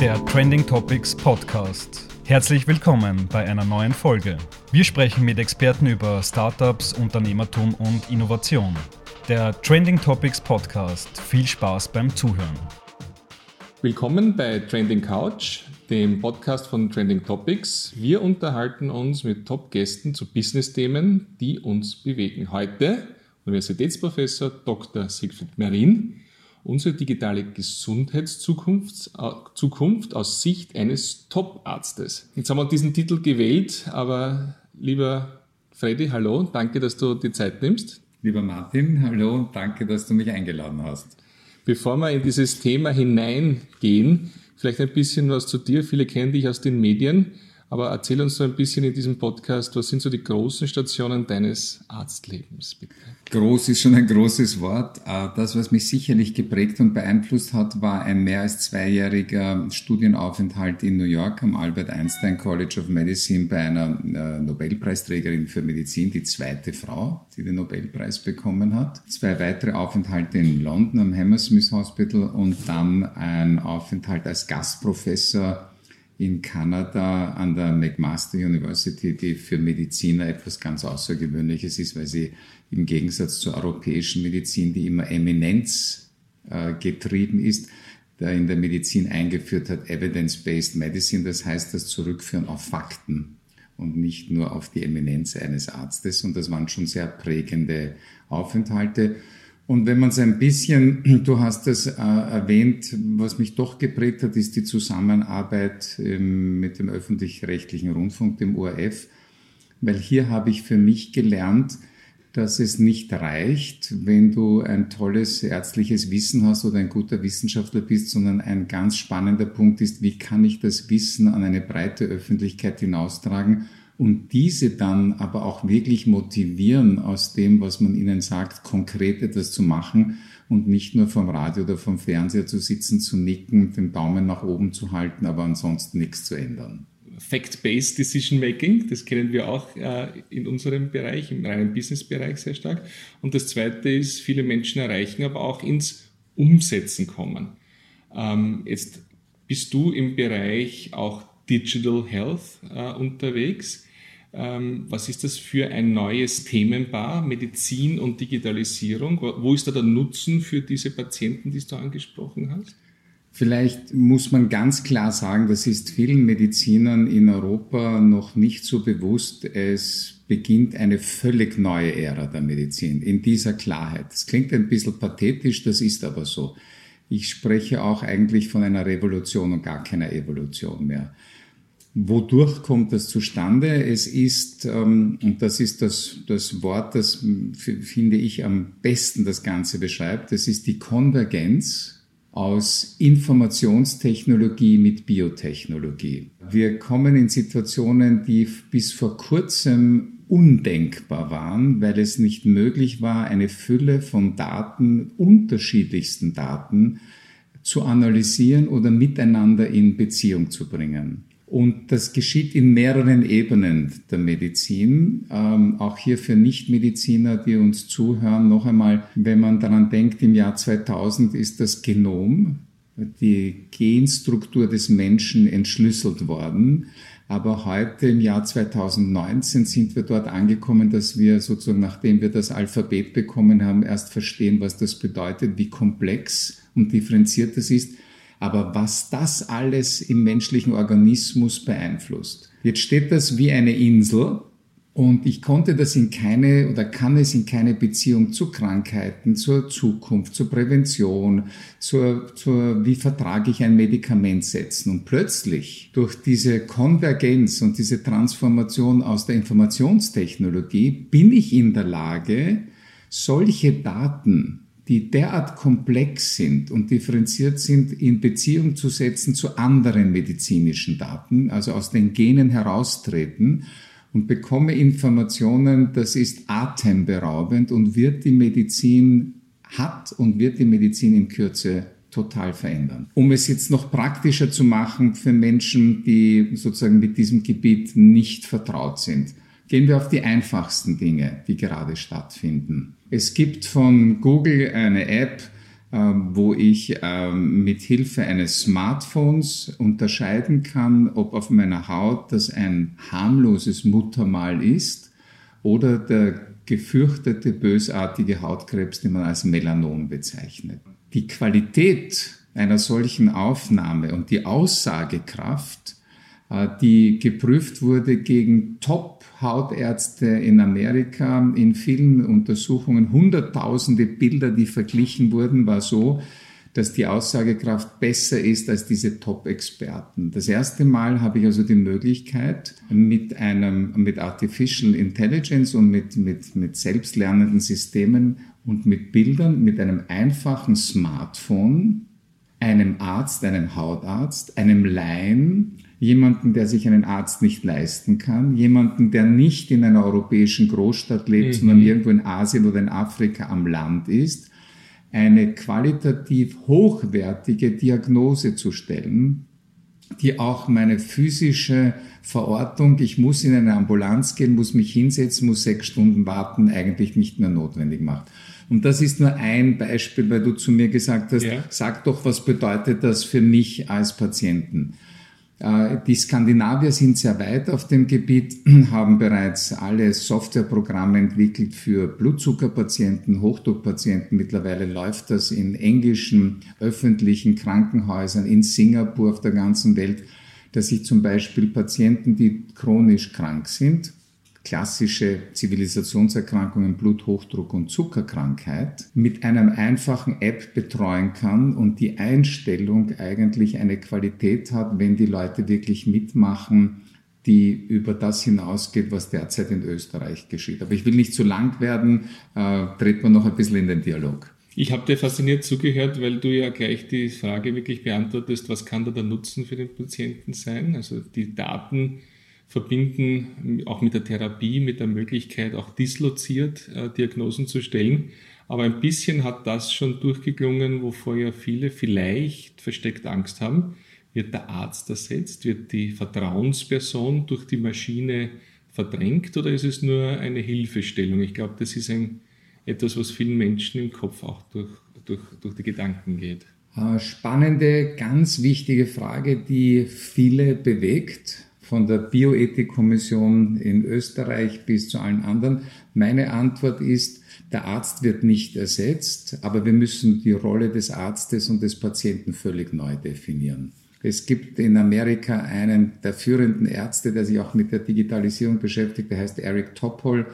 Der Trending Topics Podcast. Herzlich willkommen bei einer neuen Folge. Wir sprechen mit Experten über Startups, Unternehmertum und Innovation. Der Trending Topics Podcast. Viel Spaß beim Zuhören. Willkommen bei Trending Couch, dem Podcast von Trending Topics. Wir unterhalten uns mit Top-Gästen zu Business-Themen, die uns bewegen. Heute Universitätsprofessor Dr. Siegfried Merin, unsere digitale Gesundheitszukunft Zukunft aus Sicht eines Top-Arztes. Jetzt haben wir diesen Titel gewählt, aber lieber Freddy, hallo, danke, dass du die Zeit nimmst. Lieber Martin, hallo, danke, dass du mich eingeladen hast. Bevor wir in dieses Thema hineingehen, Vielleicht ein bisschen was zu dir. Viele kennen dich aus den Medien. Aber erzähl uns so ein bisschen in diesem Podcast, was sind so die großen Stationen deines Arztlebens, bitte? Groß ist schon ein großes Wort. Äh, das, was mich sicherlich geprägt und beeinflusst hat, war ein mehr als zweijähriger Studienaufenthalt in New York am Albert Einstein College of Medicine bei einer äh, Nobelpreisträgerin für Medizin, die zweite Frau, die den Nobelpreis bekommen hat. Zwei weitere Aufenthalte in London am Hammersmith Hospital und dann ein Aufenthalt als Gastprofessor in Kanada an der McMaster University, die für Mediziner etwas ganz Außergewöhnliches ist, weil sie im Gegensatz zur europäischen Medizin, die immer Eminenz äh, getrieben ist, da in der Medizin eingeführt hat, Evidence-Based Medicine, das heißt das Zurückführen auf Fakten und nicht nur auf die Eminenz eines Arztes. Und das waren schon sehr prägende Aufenthalte. Und wenn man es ein bisschen, du hast es äh, erwähnt, was mich doch geprägt hat, ist die Zusammenarbeit ähm, mit dem öffentlich-rechtlichen Rundfunk, dem ORF, weil hier habe ich für mich gelernt, dass es nicht reicht, wenn du ein tolles ärztliches Wissen hast oder ein guter Wissenschaftler bist, sondern ein ganz spannender Punkt ist, wie kann ich das Wissen an eine breite Öffentlichkeit hinaustragen und diese dann aber auch wirklich motivieren, aus dem, was man ihnen sagt, konkret etwas zu machen und nicht nur vom Radio oder vom Fernseher zu sitzen, zu nicken, den Daumen nach oben zu halten, aber ansonsten nichts zu ändern. Fact-Based Decision Making, das kennen wir auch äh, in unserem Bereich, im reinen Business-Bereich sehr stark. Und das Zweite ist, viele Menschen erreichen, aber auch ins Umsetzen kommen. Ähm, jetzt bist du im Bereich auch Digital Health äh, unterwegs. Ähm, was ist das für ein neues Themenpaar, Medizin und Digitalisierung? Wo ist da der Nutzen für diese Patienten, die du angesprochen hast? Vielleicht muss man ganz klar sagen, das ist vielen Medizinern in Europa noch nicht so bewusst. Es beginnt eine völlig neue Ära der Medizin in dieser Klarheit. Das klingt ein bisschen pathetisch, das ist aber so. Ich spreche auch eigentlich von einer Revolution und gar keiner Evolution mehr. Wodurch kommt das zustande? Es ist, ähm, und das ist das, das Wort, das finde ich am besten das Ganze beschreibt, das ist die Konvergenz aus Informationstechnologie mit Biotechnologie. Wir kommen in Situationen, die bis vor kurzem undenkbar waren, weil es nicht möglich war, eine Fülle von Daten, unterschiedlichsten Daten, zu analysieren oder miteinander in Beziehung zu bringen. Und das geschieht in mehreren Ebenen der Medizin. Ähm, auch hier für Nichtmediziner, die uns zuhören, noch einmal, wenn man daran denkt, im Jahr 2000 ist das Genom, die Genstruktur des Menschen entschlüsselt worden. Aber heute im Jahr 2019 sind wir dort angekommen, dass wir sozusagen, nachdem wir das Alphabet bekommen haben, erst verstehen, was das bedeutet, wie komplex und differenziert das ist aber was das alles im menschlichen Organismus beeinflusst. Jetzt steht das wie eine Insel und ich konnte das in keine oder kann es in keine Beziehung zu Krankheiten, zur Zukunft, zur Prävention, zur, zur wie vertrage ich ein Medikament setzen. Und plötzlich durch diese Konvergenz und diese Transformation aus der Informationstechnologie bin ich in der Lage, solche Daten die derart komplex sind und differenziert sind, in Beziehung zu setzen zu anderen medizinischen Daten, also aus den Genen heraustreten und bekomme Informationen, das ist atemberaubend und wird die Medizin, hat und wird die Medizin in Kürze total verändern. Um es jetzt noch praktischer zu machen für Menschen, die sozusagen mit diesem Gebiet nicht vertraut sind. Gehen wir auf die einfachsten Dinge, die gerade stattfinden. Es gibt von Google eine App, ähm, wo ich ähm, mit Hilfe eines Smartphones unterscheiden kann, ob auf meiner Haut das ein harmloses Muttermal ist oder der gefürchtete bösartige Hautkrebs, den man als Melanom bezeichnet. Die Qualität einer solchen Aufnahme und die Aussagekraft, äh, die geprüft wurde gegen Top-Hautärzte in Amerika in vielen Untersuchungen, hunderttausende Bilder, die verglichen wurden, war so, dass die Aussagekraft besser ist als diese Top-Experten. Das erste Mal habe ich also die Möglichkeit, mit einem, mit Artificial Intelligence und mit, mit, mit selbstlernenden Systemen und mit Bildern, mit einem einfachen Smartphone, einem Arzt, einem Hautarzt, einem Laien, jemanden, der sich einen Arzt nicht leisten kann, jemanden, der nicht in einer europäischen Großstadt lebt, mhm. sondern irgendwo in Asien oder in Afrika am Land ist, eine qualitativ hochwertige Diagnose zu stellen, die auch meine physische Verortung, ich muss in eine Ambulanz gehen, muss mich hinsetzen, muss sechs Stunden warten, eigentlich nicht mehr notwendig macht. Und das ist nur ein Beispiel, weil du zu mir gesagt hast, ja. sag doch, was bedeutet das für mich als Patienten? Äh, die Skandinavier sind sehr weit auf dem Gebiet, haben bereits alle Softwareprogramme entwickelt für Blutzuckerpatienten, Hochdruckpatienten. Mittlerweile läuft das in englischen öffentlichen Krankenhäusern in Singapur auf der ganzen Welt, dass sich zum Beispiel Patienten, die chronisch krank sind, klassische Zivilisationserkrankungen, Bluthochdruck und Zuckerkrankheit mit einem einfachen App betreuen kann und die Einstellung eigentlich eine Qualität hat, wenn die Leute wirklich mitmachen, die über das hinausgeht, was derzeit in Österreich geschieht. Aber ich will nicht zu lang werden, äh, treten wir noch ein bisschen in den Dialog. Ich habe dir fasziniert zugehört, weil du ja gleich die Frage wirklich beantwortest, was kann da der Nutzen für den Patienten sein? Also die Daten verbinden, auch mit der Therapie, mit der Möglichkeit, auch disloziert äh, Diagnosen zu stellen. Aber ein bisschen hat das schon durchgeklungen, wovor ja viele vielleicht versteckt Angst haben. Wird der Arzt ersetzt? Wird die Vertrauensperson durch die Maschine verdrängt oder ist es nur eine Hilfestellung? Ich glaube, das ist ein, etwas, was vielen Menschen im Kopf auch durch, durch, durch die Gedanken geht. Äh, spannende, ganz wichtige Frage, die viele bewegt von der Bioethikkommission in Österreich bis zu allen anderen. Meine Antwort ist, der Arzt wird nicht ersetzt, aber wir müssen die Rolle des Arztes und des Patienten völlig neu definieren. Es gibt in Amerika einen der führenden Ärzte, der sich auch mit der Digitalisierung beschäftigt, der heißt Eric Topol.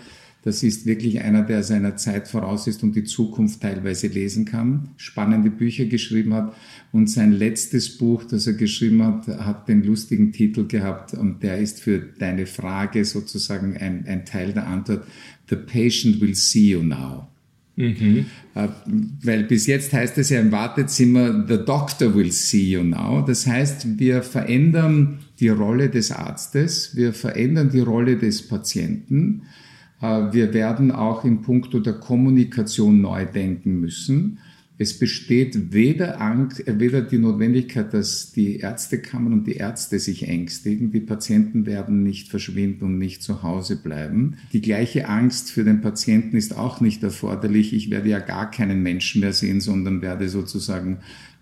Das ist wirklich einer, der seiner Zeit voraus ist und die Zukunft teilweise lesen kann, spannende Bücher geschrieben hat. Und sein letztes Buch, das er geschrieben hat, hat den lustigen Titel gehabt und der ist für deine Frage sozusagen ein, ein Teil der Antwort. The patient will see you now. Mhm. Äh, weil bis jetzt heißt es ja im Wartezimmer, the doctor will see you now. Das heißt, wir verändern die Rolle des Arztes, wir verändern die Rolle des Patienten wir werden auch in puncto der Kommunikation neu denken müssen. Es besteht weder, Angst, äh, weder die Notwendigkeit, dass die Ärztekammern und die Ärzte sich ängstigen. Die Patienten werden nicht verschwinden und nicht zu Hause bleiben. Die gleiche Angst für den Patienten ist auch nicht erforderlich. Ich werde ja gar keinen Menschen mehr sehen, sondern werde sozusagen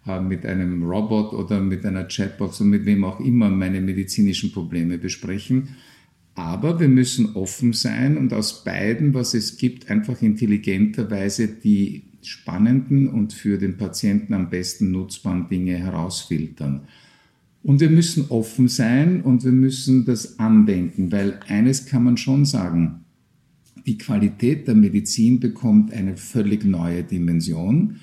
äh, mit einem Robot oder mit einer Chatbox und mit wem auch immer meine medizinischen Probleme besprechen. Aber wir müssen offen sein und aus beiden, was es gibt, einfach intelligenterweise die spannenden und für den Patienten am besten nutzbaren Dinge herausfiltern. Und wir müssen offen sein und wir müssen das andenken, weil eines kann man schon sagen, die Qualität der Medizin bekommt eine völlig neue Dimension.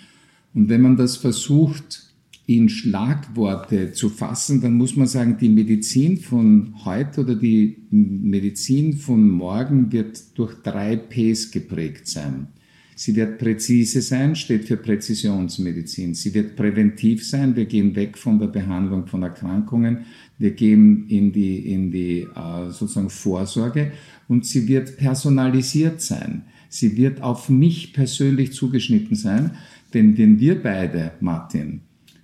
Und wenn man das versucht in Schlagworte zu fassen, dann muss man sagen, die Medizin von heute oder die Medizin von morgen wird durch drei Ps geprägt sein. Sie wird präzise sein, steht für Präzisionsmedizin. Sie wird präventiv sein. Wir gehen weg von der Behandlung von Erkrankungen. Wir gehen in die, in die äh, sozusagen Vorsorge. Und sie wird personalisiert sein. Sie wird auf mich persönlich zugeschnitten sein. Denn wenn wir beide, Martin,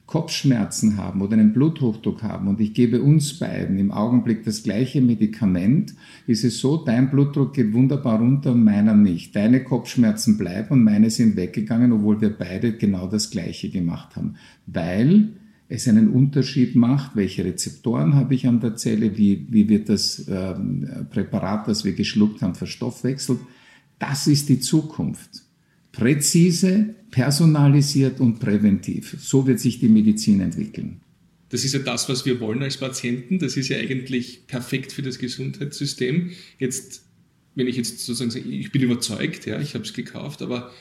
Kopfschmerzen haben oder einen Bluthochdruck haben und ich gebe uns beiden im Augenblick das gleiche Medikament, ist es so, dein Blutdruck geht wunderbar runter und meiner nicht. Deine Kopfschmerzen bleiben und meine sind weggegangen, obwohl wir beide genau das gleiche gemacht haben. Weil es einen Unterschied macht, welche Rezeptoren habe ich an der Zelle, wie, wie wird das ähm, Präparat, das wir geschluckt haben, verstoffwechselt. Das ist die Zukunft. Präzise, personalisiert und präventiv. So wird sich die Medizin entwickeln. Das ist ja das, was wir wollen als Patienten. Das ist ja eigentlich perfekt für das Gesundheitssystem. Jetzt, wenn ich jetzt sozusagen sage, ich bin überzeugt, ja, ich habe es gekauft, aber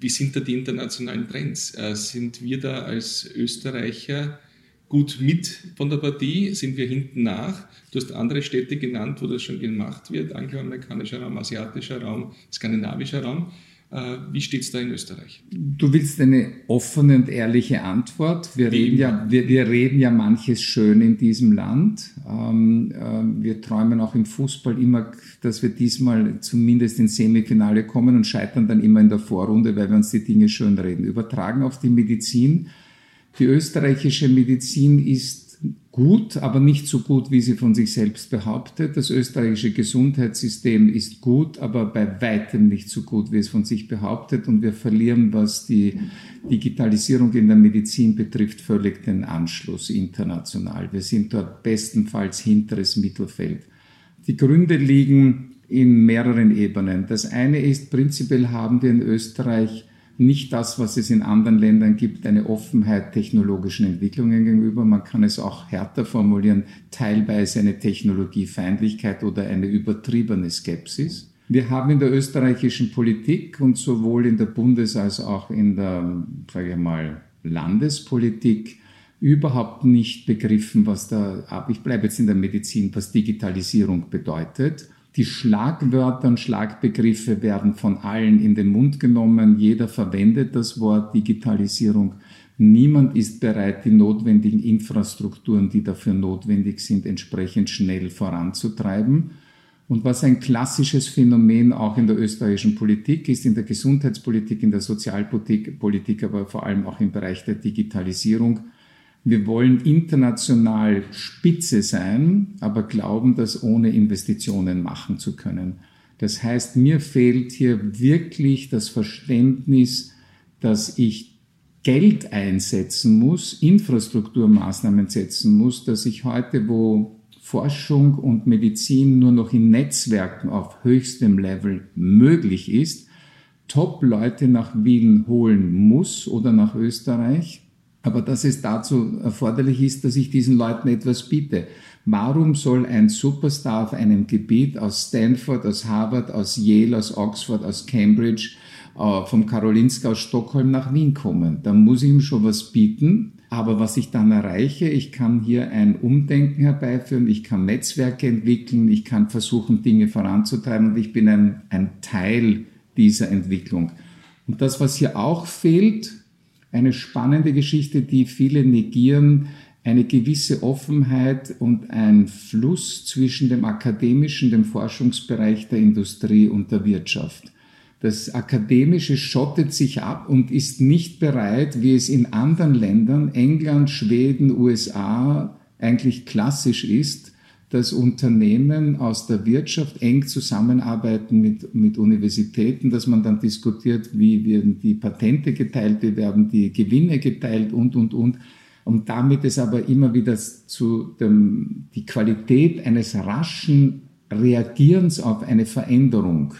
wie sind da die internationalen Trends? Äh, sind wir da als Österreicher gut mit von der Partie? Sind wir hinten nach? Du hast andere Städte genannt, wo das schon gemacht wird, angloamerikanischer Raum, asiatischer Raum, skandinavischer Raum. Äh, wie steht es da in Österreich? Du willst eine offene und ehrliche Antwort. Wir, reden ja, wir, wir, reden ja manches schön in diesem Land. Ähm, äh, wir träumen auch im Fußball immer, dass wir diesmal zumindest ins Semifinale kommen und scheitern dann immer in der Vorrunde, weil wir uns die Dinge schön reden. Übertragen auf die Medizin. Die österreichische Medizin ist gut, aber nicht so gut, wie sie von sich selbst behauptet. Das österreichische Gesundheitssystem ist gut, aber bei weitem nicht so gut, wie es von sich behauptet. Und wir verlieren, was die Digitalisierung in der Medizin betrifft, völlig den Anschluss international. Wir sind dort bestenfalls hinteres Mittelfeld. Die Gründe liegen in mehreren Ebenen. Das eine ist, prinzipiell haben wir in Österreich nicht das, was es in anderen Ländern gibt, eine Offenheit technologischen Entwicklungen gegenüber. Man kann es auch härter formulieren, teilweise eine Technologiefeindlichkeit oder eine übertriebene Skepsis. Wir haben in der österreichischen Politik und sowohl in der Bundes- als auch in der, sage ich mal, Landespolitik überhaupt nicht begriffen, was da, ich bleibe jetzt in der Medizin, was Digitalisierung bedeutet die Schlagwörter und Schlagbegriffe werden von allen in den Mund genommen. Jeder verwendet das Wort Digitalisierung. Niemand ist bereit, die notwendigen Infrastrukturen, die dafür notwendig sind, entsprechend schnell voranzutreiben. Und was ein klassisches Phänomen auch in der österreichischen Politik ist, in der Gesundheitspolitik, in der Sozialpolitik, aber vor allem auch im Bereich der Digitalisierung, wir wollen international Spitze sein, aber glauben, das ohne Investitionen machen zu können. Das heißt, mir fehlt hier wirklich das Verständnis, dass ich Geld einsetzen muss, Infrastrukturmaßnahmen setzen muss, dass ich heute, wo Forschung und Medizin nur noch in Netzwerken auf höchstem Level möglich ist, Top-Leute nach Wien holen muss oder nach Österreich, aber dass es dazu erforderlich ist, dass ich diesen Leuten etwas biete. Warum soll ein Superstar auf einem Gebiet aus Stanford, aus Harvard, aus Yale, aus Oxford, aus Cambridge, äh, vom Karolinska aus Stockholm nach Wien kommen? Da muss ich ihm schon was bieten. Aber was ich dann erreiche, ich kann hier ein Umdenken herbeiführen, ich kann Netzwerke entwickeln, ich kann versuchen, Dinge voranzutreiben und ich bin ein, ein Teil dieser Entwicklung. Und das, was hier auch fehlt, eine spannende Geschichte, die viele negieren, eine gewisse Offenheit und ein Fluss zwischen dem akademischen, dem Forschungsbereich der Industrie und der Wirtschaft. Das Akademische schottet sich ab und ist nicht bereit, wie es in anderen Ländern, England, Schweden, USA, eigentlich klassisch ist, dass Unternehmen aus der Wirtschaft eng zusammenarbeiten mit, mit Universitäten, dass man dann diskutiert, wie werden die Patente geteilt, wie werden die Gewinne geteilt und, und, und. Und damit es aber immer wieder zu dem, die Qualität eines raschen Reagierens auf eine Veränderung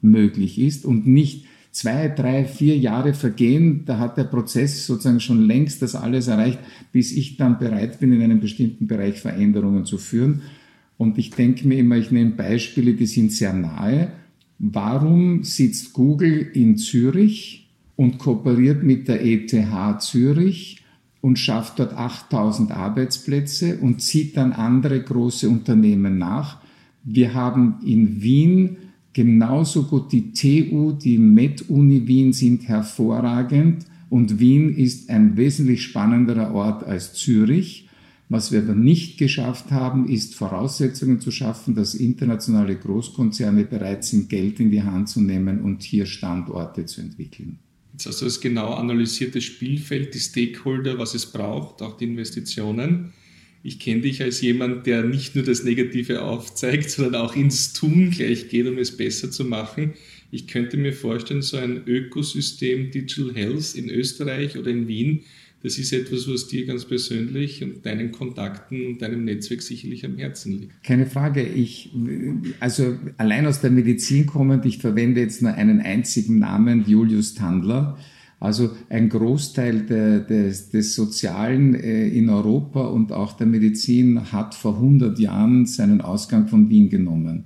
möglich ist und nicht zwei, drei, vier Jahre vergehen, da hat der Prozess sozusagen schon längst das alles erreicht, bis ich dann bereit bin, in einem bestimmten Bereich Veränderungen zu führen. Und ich denke mir immer, ich nehme Beispiele, die sind sehr nahe. Warum sitzt Google in Zürich und kooperiert mit der ETH Zürich und schafft dort 8000 Arbeitsplätze und zieht dann andere große Unternehmen nach? Wir haben in Wien genauso gut die TU, die Med-Uni Wien sind hervorragend und Wien ist ein wesentlich spannenderer Ort als Zürich. Was wir aber nicht geschafft haben, ist Voraussetzungen zu schaffen, dass internationale Großkonzerne bereit sind, Geld in die Hand zu nehmen und hier Standorte zu entwickeln. Jetzt hast du das genau analysierte Spielfeld, die Stakeholder, was es braucht, auch die Investitionen. Ich kenne dich als jemand, der nicht nur das Negative aufzeigt, sondern auch ins Tun gleich geht, um es besser zu machen. Ich könnte mir vorstellen, so ein Ökosystem Digital Health in Österreich oder in Wien, das ist etwas, was dir ganz persönlich und deinen Kontakten und deinem Netzwerk sicherlich am Herzen liegt. Keine Frage. Ich, also allein aus der Medizin kommend, ich verwende jetzt nur einen einzigen Namen, Julius Tandler. Also ein Großteil der, des, des Sozialen äh, in Europa und auch der Medizin hat vor 100 Jahren seinen Ausgang von Wien genommen.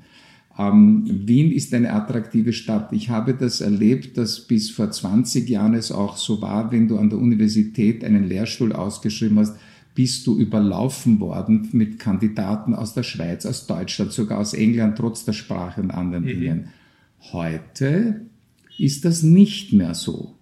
Ähm, Wien ist eine attraktive Stadt. Ich habe das erlebt, dass bis vor 20 Jahren es auch so war, wenn du an der Universität einen Lehrstuhl ausgeschrieben hast, bist du überlaufen worden mit Kandidaten aus der Schweiz, aus Deutschland, sogar aus England, trotz der Sprache und anderen mhm. Dingen. Heute ist das nicht mehr so.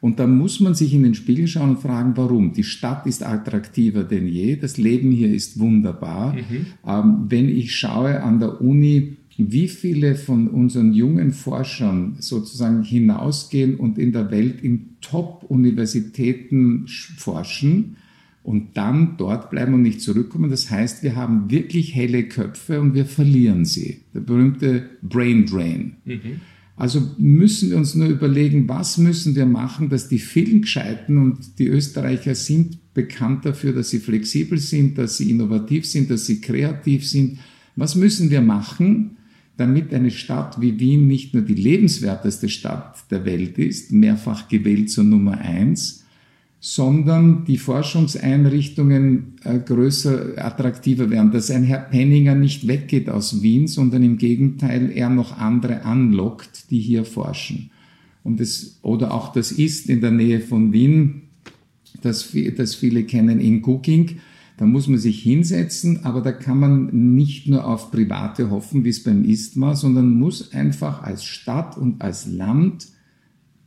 Und da muss man sich in den Spiegel schauen und fragen, warum. Die Stadt ist attraktiver denn je, das Leben hier ist wunderbar. Mhm. Ähm, wenn ich schaue an der Uni, wie viele von unseren jungen Forschern sozusagen hinausgehen und in der Welt in Top-Universitäten forschen und dann dort bleiben und nicht zurückkommen. Das heißt, wir haben wirklich helle Köpfe und wir verlieren sie. Der berühmte Brain Drain. Mhm. Also müssen wir uns nur überlegen, was müssen wir machen, dass die vielen Gescheiten und die Österreicher sind bekannt dafür, dass sie flexibel sind, dass sie innovativ sind, dass sie kreativ sind. Was müssen wir machen, damit eine Stadt wie Wien nicht nur die lebenswerteste Stadt der Welt ist, mehrfach gewählt zur Nummer eins, sondern die Forschungseinrichtungen äh, größer, attraktiver werden, dass ein Herr Penninger nicht weggeht aus Wien, sondern im Gegenteil er noch andere anlockt, die hier forschen. Und es, oder auch das ist in der Nähe von Wien, das, das viele kennen in Cooking, da muss man sich hinsetzen, aber da kann man nicht nur auf Private hoffen, wie es beim ISTMA, sondern muss einfach als Stadt und als Land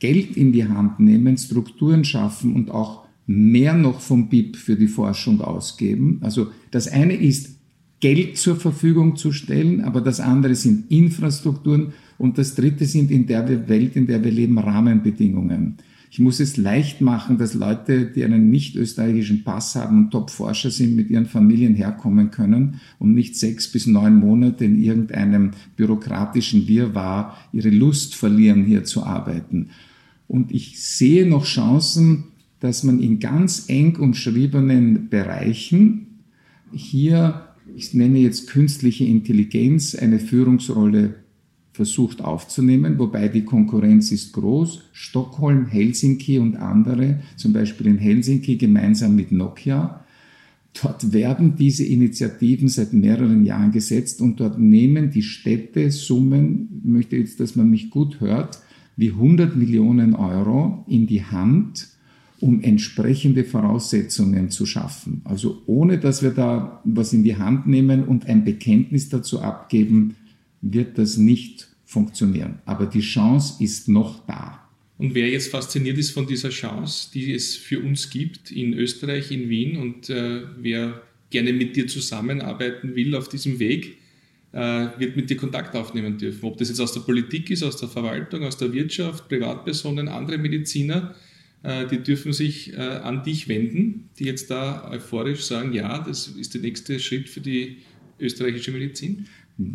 Geld in die Hand nehmen, Strukturen schaffen und auch mehr noch vom BIP für die Forschung ausgeben. Also das eine ist Geld zur Verfügung zu stellen, aber das andere sind Infrastrukturen und das dritte sind in der Welt, in der wir leben, Rahmenbedingungen. Ich muss es leicht machen, dass Leute, die einen nicht österreichischen Pass haben und Top-Forscher sind, mit ihren Familien herkommen können und nicht sechs bis neun Monate in irgendeinem bürokratischen Wirrwarr ihre Lust verlieren, hier zu arbeiten. Und ich sehe noch Chancen, dass man in ganz eng umschriebenen Bereichen hier, ich nenne jetzt künstliche Intelligenz, eine Führungsrolle versucht aufzunehmen, wobei die Konkurrenz ist groß. Stockholm, Helsinki und andere, zum Beispiel in Helsinki gemeinsam mit Nokia. Dort werden diese Initiativen seit mehreren Jahren gesetzt und dort nehmen die Städte Summen, ich möchte jetzt, dass man mich gut hört, wie 100 Millionen Euro in die Hand, um entsprechende Voraussetzungen zu schaffen. Also ohne dass wir da was in die Hand nehmen und ein Bekenntnis dazu abgeben, wird das nicht funktionieren. Aber die Chance ist noch da. Und wer jetzt fasziniert ist von dieser Chance, die es für uns gibt in Österreich, in Wien und äh, wer gerne mit dir zusammenarbeiten will auf diesem Weg, wird mit dir Kontakt aufnehmen dürfen. Ob das jetzt aus der Politik ist, aus der Verwaltung, aus der Wirtschaft, Privatpersonen, andere Mediziner, äh, die dürfen sich äh, an dich wenden, die jetzt da euphorisch sagen, ja, das ist der nächste Schritt für die österreichische Medizin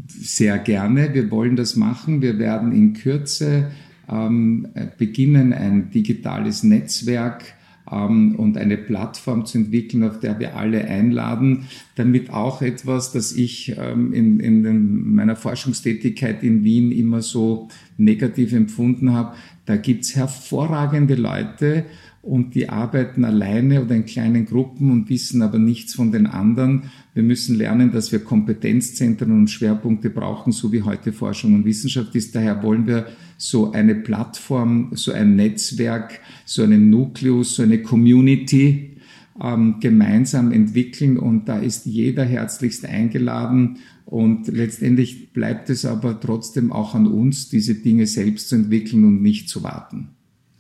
sehr gerne. Wir wollen das machen. Wir werden in Kürze ähm, beginnen, ein digitales Netzwerk und eine Plattform zu entwickeln, auf der wir alle einladen, damit auch etwas, das ich ähm, in, in meiner Forschungstätigkeit in Wien immer so negativ empfunden habe. Da gibt's hervorragende Leute, und die arbeiten alleine oder in kleinen Gruppen und wissen aber nichts von den anderen. Wir müssen lernen, dass wir Kompetenzzentren und Schwerpunkte brauchen, so wie heute Forschung und Wissenschaft ist. Daher wollen wir so eine Plattform, so ein Netzwerk, so einen Nukleus, so eine Community ähm, gemeinsam entwickeln und da ist jeder herzlichst eingeladen und letztendlich bleibt es aber trotzdem auch an uns, diese Dinge selbst zu entwickeln und nicht zu warten.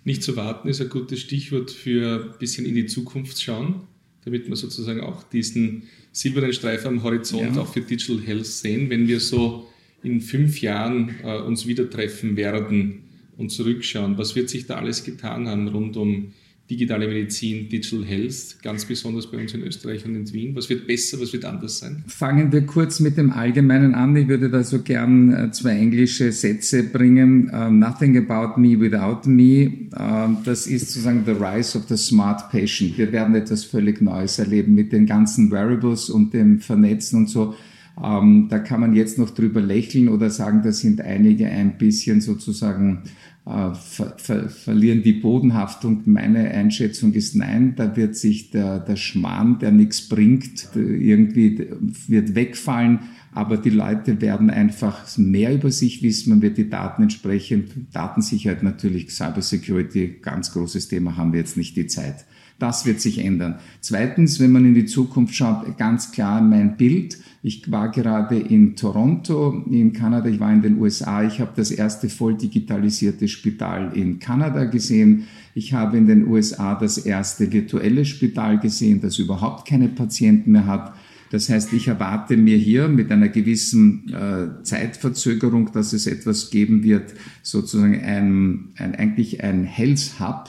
Nicht zu warten ist ein gutes Stichwort für ein bisschen in die Zukunft schauen, damit wir sozusagen auch diesen silbernen Streifen am Horizont ja. auch für Digital Health sehen. Wenn wir so in fünf Jahren äh, uns wieder treffen werden, und zurückschauen, was wird sich da alles getan haben rund um digitale Medizin, Digital Health, ganz besonders bei uns in Österreich und in Wien? Was wird besser, was wird anders sein? Fangen wir kurz mit dem Allgemeinen an. Ich würde da so gern äh, zwei englische Sätze bringen. Uh, nothing about me without me. Uh, das ist sozusagen the rise of the smart patient. Wir werden etwas völlig Neues erleben mit den ganzen Variables und dem Vernetzen und so. Um, da kann man jetzt noch drüber lächeln oder sagen, da sind einige ein bisschen sozusagen äh, ver, ver, verlieren die Bodenhaftung. Meine Einschätzung ist nein, da wird sich der, der Schmarrn, der nichts bringt, irgendwie wird wegfallen. Aber die Leute werden einfach mehr über sich wissen. Man wird die Daten entsprechend, Datensicherheit natürlich, Cybersecurity, ganz großes Thema, haben wir jetzt nicht die Zeit. Das wird sich ändern. Zweitens, wenn man in die Zukunft schaut, ganz klar mein Bild. Ich war gerade in Toronto, in Kanada, ich war in den USA. Ich habe das erste voll digitalisierte Spital in Kanada gesehen. Ich habe in den USA das erste virtuelle Spital gesehen, das überhaupt keine Patienten mehr hat. Das heißt, ich erwarte mir hier mit einer gewissen äh, Zeitverzögerung, dass es etwas geben wird, sozusagen ein, ein eigentlich ein Health Hub,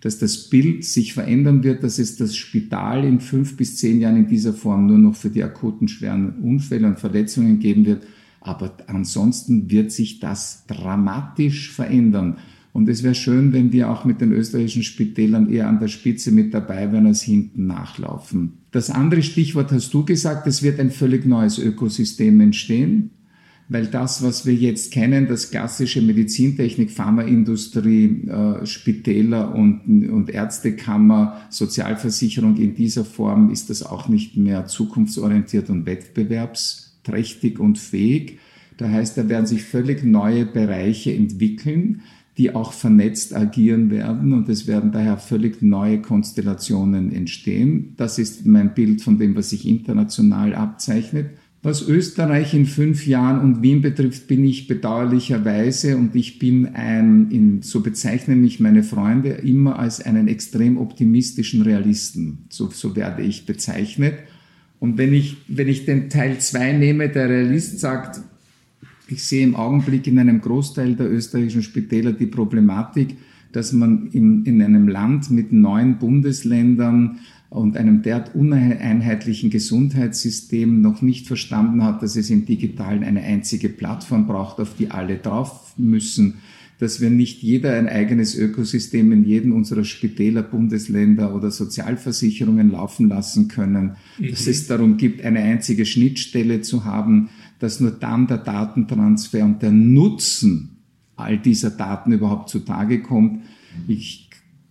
dass das Bild sich verändern wird, dass es das Spital in fünf bis zehn Jahren in dieser Form nur noch für die akuten schweren Unfälle und Verletzungen geben wird. Aber ansonsten wird sich das dramatisch verändern. Und es wäre schön, wenn wir auch mit den österreichischen Spitälern eher an der Spitze mit dabei wären, als hinten nachlaufen. Das andere Stichwort hast du gesagt, es wird ein völlig neues Ökosystem entstehen weil das, was wir jetzt kennen, das klassische Medizintechnik, Pharmaindustrie, äh, Spitäler und, und Ärztekammer, Sozialversicherung in dieser Form ist das auch nicht mehr zukunftsorientiert und wettbewerbsträchtig und fähig. Da heißt, da werden sich völlig neue Bereiche entwickeln, die auch vernetzt agieren werden und es werden daher völlig neue Konstellationen entstehen. Das ist mein Bild von dem, was sich international abzeichnet. Was Österreich in fünf Jahren und Wien betrifft, bin ich bedauerlicherweise und ich bin ein, in, so bezeichnen mich meine Freunde immer als einen extrem optimistischen Realisten. So, so werde ich bezeichnet. Und wenn ich, wenn ich den Teil zwei nehme, der Realist sagt, ich sehe im Augenblick in einem Großteil der österreichischen Spitäler die Problematik, dass man in, in einem Land mit neun Bundesländern und einem derart uneinheitlichen Gesundheitssystem noch nicht verstanden hat, dass es im Digitalen eine einzige Plattform braucht, auf die alle drauf müssen, dass wir nicht jeder ein eigenes Ökosystem in jedem unserer Spitäler, Bundesländer oder Sozialversicherungen laufen lassen können, mhm. dass es darum gibt, eine einzige Schnittstelle zu haben, dass nur dann der Datentransfer und der Nutzen all dieser Daten überhaupt zutage kommt. Ich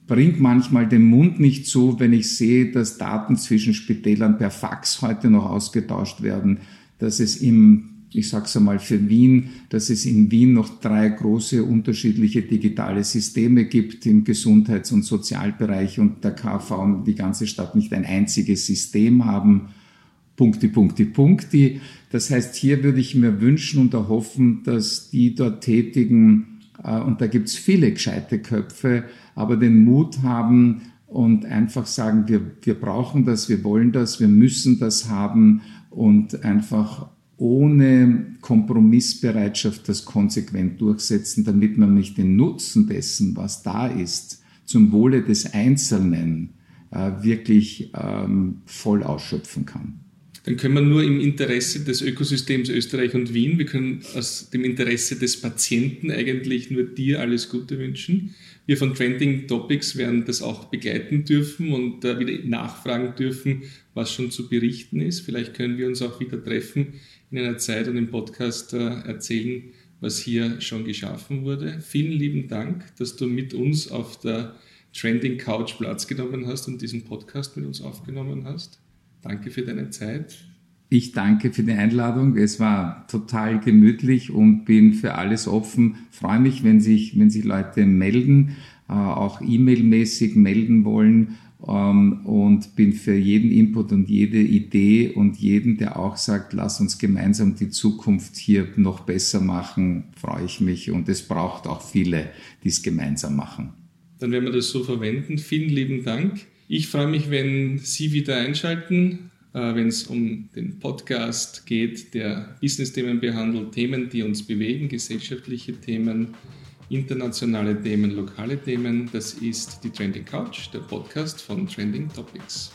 bringt manchmal den Mund nicht zu, wenn ich sehe, dass Daten zwischen Spitälern per Fax heute noch ausgetauscht werden, dass es im ich sage es einmal für Wien, dass es in Wien noch drei große unterschiedliche digitale Systeme gibt im Gesundheits- und Sozialbereich und der KV und die ganze Stadt nicht ein einziges System haben. Punkti, Punkti, Punkti. Das heißt, hier würde ich mir wünschen und erhoffen, dass die dort tätigen, und da gibt es viele gescheite Köpfe, aber den Mut haben und einfach sagen, wir, wir brauchen das, wir wollen das, wir müssen das haben und einfach ohne Kompromissbereitschaft das konsequent durchsetzen, damit man nicht den Nutzen dessen, was da ist, zum Wohle des Einzelnen äh, wirklich ähm, voll ausschöpfen kann dann können wir nur im Interesse des Ökosystems Österreich und Wien, wir können aus dem Interesse des Patienten eigentlich nur dir alles Gute wünschen. Wir von Trending Topics werden das auch begleiten dürfen und äh, wieder nachfragen dürfen, was schon zu berichten ist. Vielleicht können wir uns auch wieder treffen in einer Zeit und im Podcast äh, erzählen, was hier schon geschaffen wurde. Vielen lieben Dank, dass du mit uns auf der Trending Couch Platz genommen hast und diesen Podcast mit uns aufgenommen hast. Danke für deine Zeit. Ich danke für die Einladung. Es war total gemütlich und bin für alles offen. Freue mich, wenn sich, wenn sich Leute melden, äh, auch E-Mail-mäßig melden wollen ähm, und bin für jeden Input und jede Idee und jeden, der auch sagt, lass uns gemeinsam die Zukunft hier noch besser machen, freue ich mich. Und es braucht auch viele, die es gemeinsam machen. Dann werden wir das so verwenden. Vielen lieben Dank. Ich freue mich, wenn Sie wieder einschalten, äh, wenn es um den Podcast geht, der Business-Themen behandelt, Themen, die uns bewegen, gesellschaftliche Themen. internationale Themen, lokale Themen. Das ist die Trending Couch, der Podcast von Trending Topics.